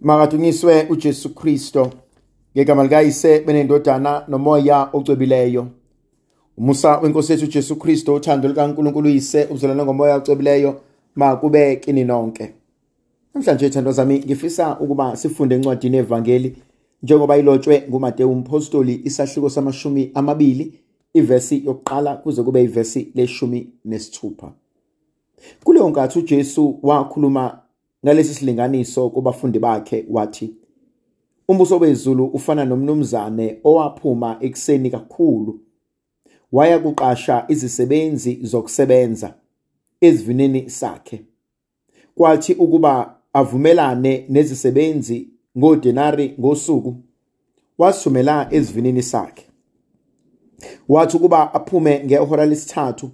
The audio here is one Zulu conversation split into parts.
Makadunyiswe uJesu Kristo ngegama likayise benendodana nomoya ocwebileyo. Umusa wenkosi yethu uJesu Kristo uthando likaNkulunkulu uyise uzalana ngomoya ocwebileyo makube kini nonke. Namhlanje ithandwa zami ngifisa ukuba sifunde encwadini evangeli njengoba ilotshwe nguMateyu umpostoli isahluko samashumi amabili ivesi yokuqala kuze kube ivesi leshumi nesithupha. Kuleyo nkathi uJesu wakhuluma ngalesi silinganiso kubafundi bakhe wathi umbuso wezulu ufana nomnumzane owaphuma ekuseni kakhulu. Waya kuqasha izisebenzi zokusebenza ezivinini sakhe. Kwathi ukuba avumelane nezisebenzi ngodenari ngosuku wasithumela ezivinini sakhe. Wathi ukuba aphume ngehora lesithathu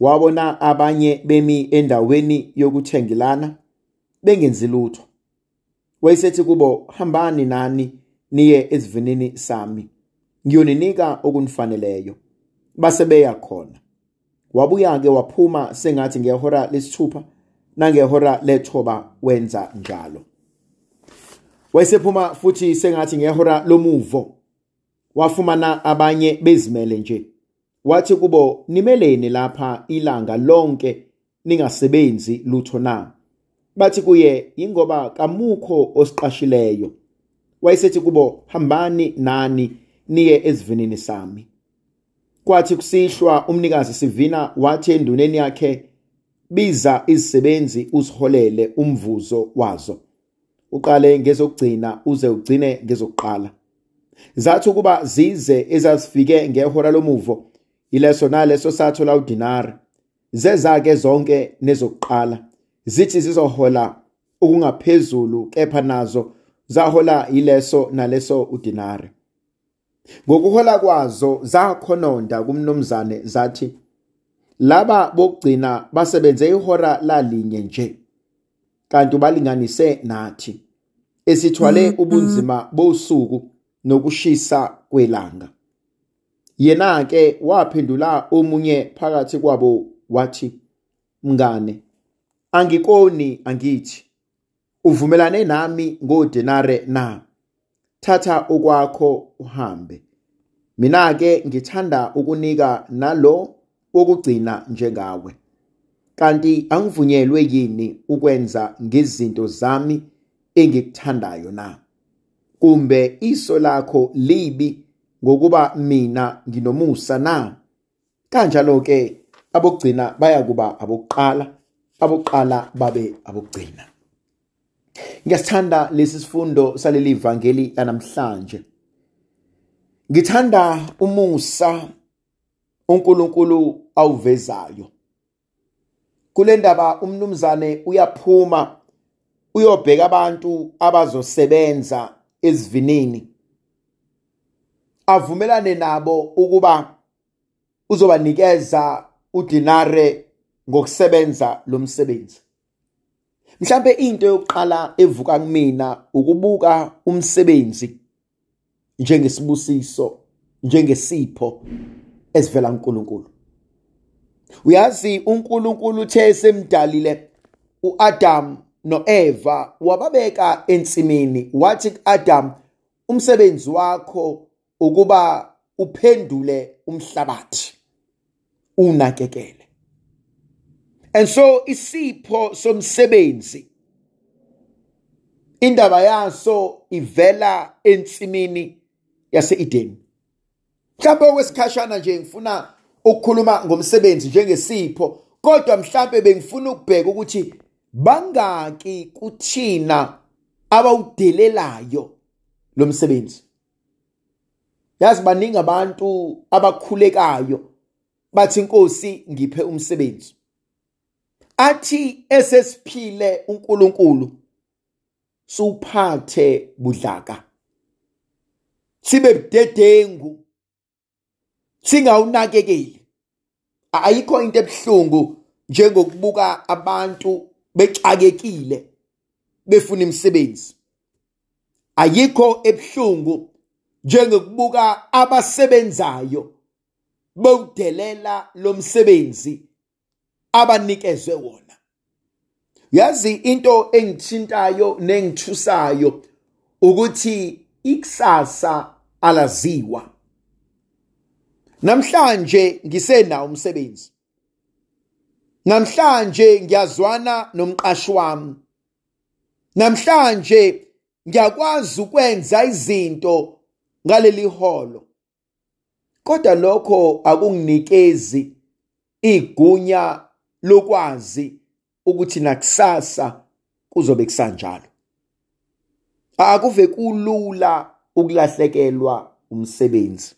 wabona abanye bemi endaweni yokuthengelana. Bengenzi lutho. Wayesethi kubo hambani nani niye esivinini sami. Ngiyoninika okunifaneleyo base beya khona. Wabuya-ke waphuma sengathi ngehora lesithupha nangehora lethoba wenza njalo. Wayesephuma futhi sengathi ngehora lomuvo. Wafumana abanye bezimele nje. Wathi kubo nimeleni lapha ilanga lonke ningasebenzi lutho na? Bathi kuye ingoba kamukho osiqashileyo. Wayesethi kubo hambani nani niye esivinini sami. Kwathi kusihlwa umnikazi sivina wathi enduneni yakhe biza izisebenzi uziholele umvuzo wazo. Uqale ngezokugcina uze ugcine ngezokuqala. Zathi ukuba zize ezazifike ngehora lomuvo ileso naleso sathola udinari. Zezake zonke nezokuqala. Zithi zizohola okungaphezulu kepha nazo zahola ileso naleso udinari. Ngokuhola kwazo zakhononda kumnumzane zathi laba bokugcina basebenze ihora lalinye nje. Kanti balinganise nathi esithwale ubunzima bosuku nokushisa kwelanga. Yena ke waphendula omunye phakathi kwabo wathi mngane angikoni angithi uvumelane nami ngodenare na? Thatha okwakho uhambe. Mina ke ngithanda ukunika nalo wokugcina njengawe. Kanti angivunyelwe yini ukwenza ngezinto zami engikuthandayo na? Kumbe iso lakho libi ngokuba mina nginomusa na? Kanjalo ke abokugcina bayakuba abokuqala. Abokuqala babe abokugcina ngiyasithanda lesi sifundo saleli vangeli lanamhlanje. Ngithanda umusa uNkulunkulu awuvezayo. Kule ndaba umnumzane uyaphuma uyobheka abantu abazosebenza ezivinini. Avumelane nabo ukuba uzobanikeza udinare ngokusebenza lo msebenzi. Mhlambe into yokuqala evuka kumina ukubuka umsebenzi njengesibusiso njengesipho esivela kuNkulunkulu. Uyazi uNkulunkulu uthe semdalile uAdam noEva wababeka ensimini wathi kuAdam umsebenzi wakho ukuba uphendule umhlabathi unakekele and so isipho somsebenzi indaba yaso ivela ensimini yase-Eden. Mhlawumbe okwesikhashana nje ngifuna ukukhuluma ngomsebenzi njengesipho kodwa mhlawumbe bengifuna ukubheka ukuthi bangaki kuthina abawudelelayo lo msebenzi. Yazi baningi abantu abakhulekayo bathi inkosi ngiphe umsebenzi. Athi esesiphile uNkulunkulu suphathe budlaka. Sibe budedengu. Singawunakekeli. Ayikho into ebhlungu njengokubuka abantu bexakekile befuna imisebenzi. Ayikho ebhlungu njengokubuka abasebenzayo bowudelela lo msebenzi. Abanikezwe wona. Yazi into engithintayo nengithusayo ukuthi ikusasa alaziwa. Namhlanje ngisenawo umsebenzi. Namhlanje ngiyazwana nomqashi wami. Namhlanje ngiyakwazi ukwenza izinto ngaleli holo. Kodwa lokho akunginikezi igunya lokwazi ukuthi nakusasa kuzobe kusanjalo. Akuve kulula ukulahlekelwa umsebenzi.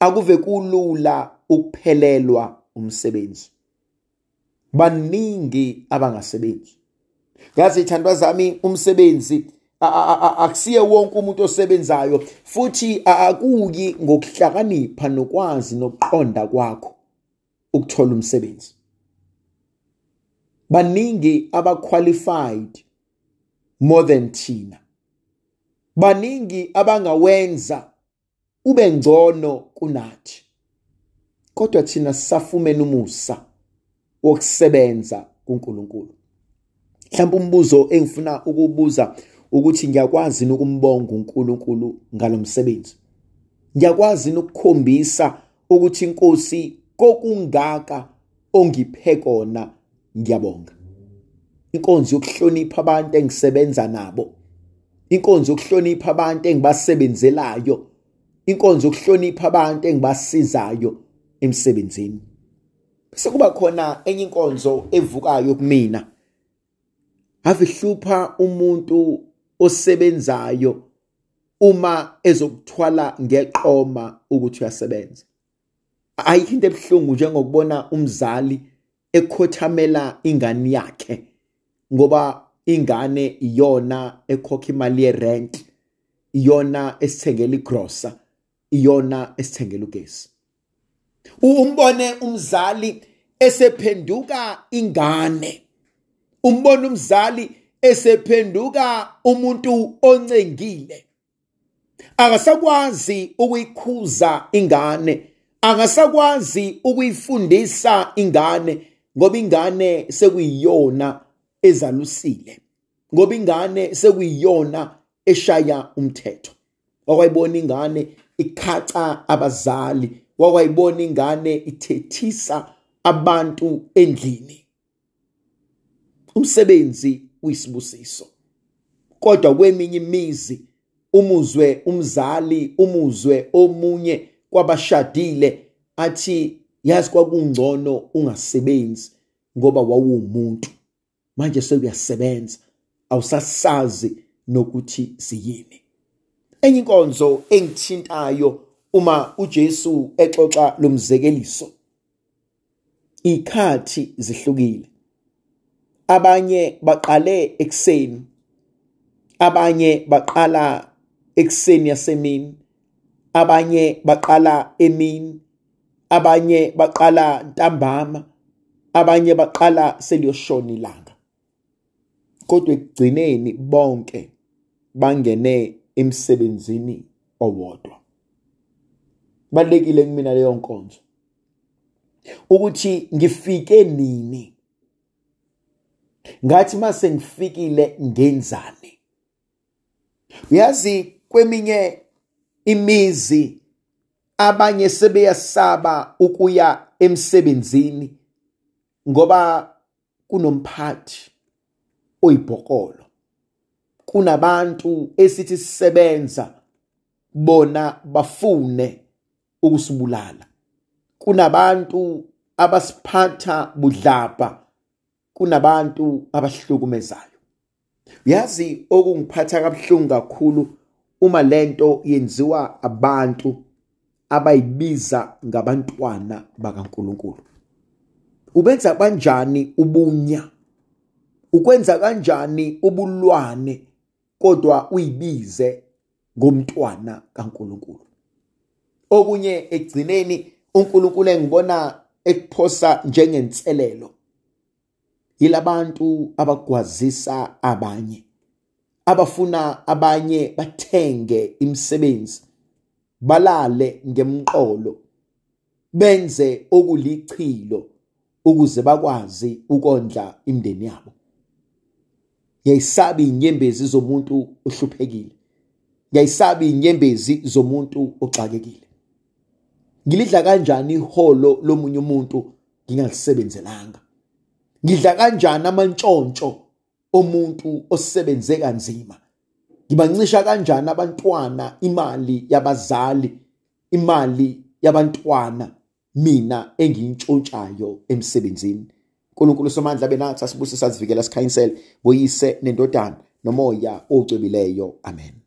Akuve kulula ukuphelelwa umsebenzi. Baningi abangasebenzi. Ngazi ithandwa zami umsebenzi akusiye wonke umuntu osebenzayo futhi akuyi ngokuhlakanipha nokwazi nokuqonda kwakho ukuthola umsebenzi. Baningi abaqualified more than thina. Baningi abangawenza ube ngcono kunathi. Kodwa thina sisafumene umusa wokusebenza kuNkulunkulu. Mhlawumbe umbuzo engifuna ukubuza ukuthi ngiyakwazi ukumbonga uNkulunkulu ngalomsebenzi ngiyakwazi ukukhombisa ukuthi inkosi kokungaka ongiphe kona ngiyabonga. Inkonzo yokuhlonipha abantu engisebenza nabo inkonzo yokuhlonipha abantu engibasebenzelayo inkonzo yokuhlonipha abantu engibasizayo emsebenzini. Bese kuba khona enye inkonzo evukayo kumina. Ave hlupha umuntu osebenzayo uma ezokuthwala ngeqoma ukuthi uyasebenza. Ayikho into ebuhlungu njengokubona umzali ekhothamela ingane yakhe ngoba ingane iyona ekhokha imali yerent iyona esithengela igrosa iyona esithengela ugesi. Umbone umzali esephenduka ingane. Umbone umzali esephenduka umuntu oncengile. Akasakwazi ukuyikhuza ingane akasakwazi ukuyifundisa ingane ngoba ingane sekuyiyona ezalusile. Ngoba ingane sekuyiyona eshaya umthetho. Wakwayibona ingane ikhaca abazali. Wakwayibona ingane ithethisa abantu endlini. Umsebenzi uyisibusiso. Kodwa kweminye imizi umuzwe umzali umuzwe omunye kwabashadile athi yazi kwakungcono ungasebenzi ngoba wawumuntu manje sekuyasebenza awusasazi nokuthi siyini enye inkonzo engithintayo uma uJesu exoxa lomzekeliso ikhathi zihlukile. Abanye baqale ekseni abanye baqala ekseni yasemini abanye baqala emini abanye baqala ntambama abanye baqala seliyoshona ilanga. Kodwa ekugcineni bonke bangene emsebenzini owodwa. Balekile kumina leyo nkonzo ukuthi ngifike nini? Ngathi mase ngifikile ngenzani? Uyazi kweminye imizi abanye sebeyasaba ukuya emsebenzini ngoba kunomphathi oyibhokolo. Kunabantu esithi sisebenza bona bafune ukusibulala. Kunabantu abasiphatha budlabha kunabantu abahlukumezayo. Uyazi okungiphatha kabuhlungu kakhulu uma lento yenziwa abantu abayibiza ngabantwana bakaNkuluNkulu. Ubenza kanjani ubunya? Ukwenza kanjani ubulwane kodwa uyibize ngomntwana kaNkuluNkulu? Okunye egcineni uNkulunkulu engibona ekuphosa njengenselelo yilabantu abagwazisa abanye abafuna abanye bathenge imisebenzi. Balale ngemqolo benze okulichilo ukuze bakwazi ukondla imindeni yabo. Ngiyayisaba inyembezi zomuntu ohluphekile. Ngiyayisaba inyembezi zomuntu oxakekile. Ngilidla kanjani iholo lomunye umuntu? Ngingalisebenzelanga. Ngidla kanjani amantshontsho omuntu osebenze kanzima? Ngibancisha kanjani abantwana imali yabazali imali yabantwana mina engiyintshontshayo emsebenzini? uNkulunkulu somandla benathi asibusisa sivikela sikhanyisele. Ngoyise nendodana nomoya ocwebileyo amen.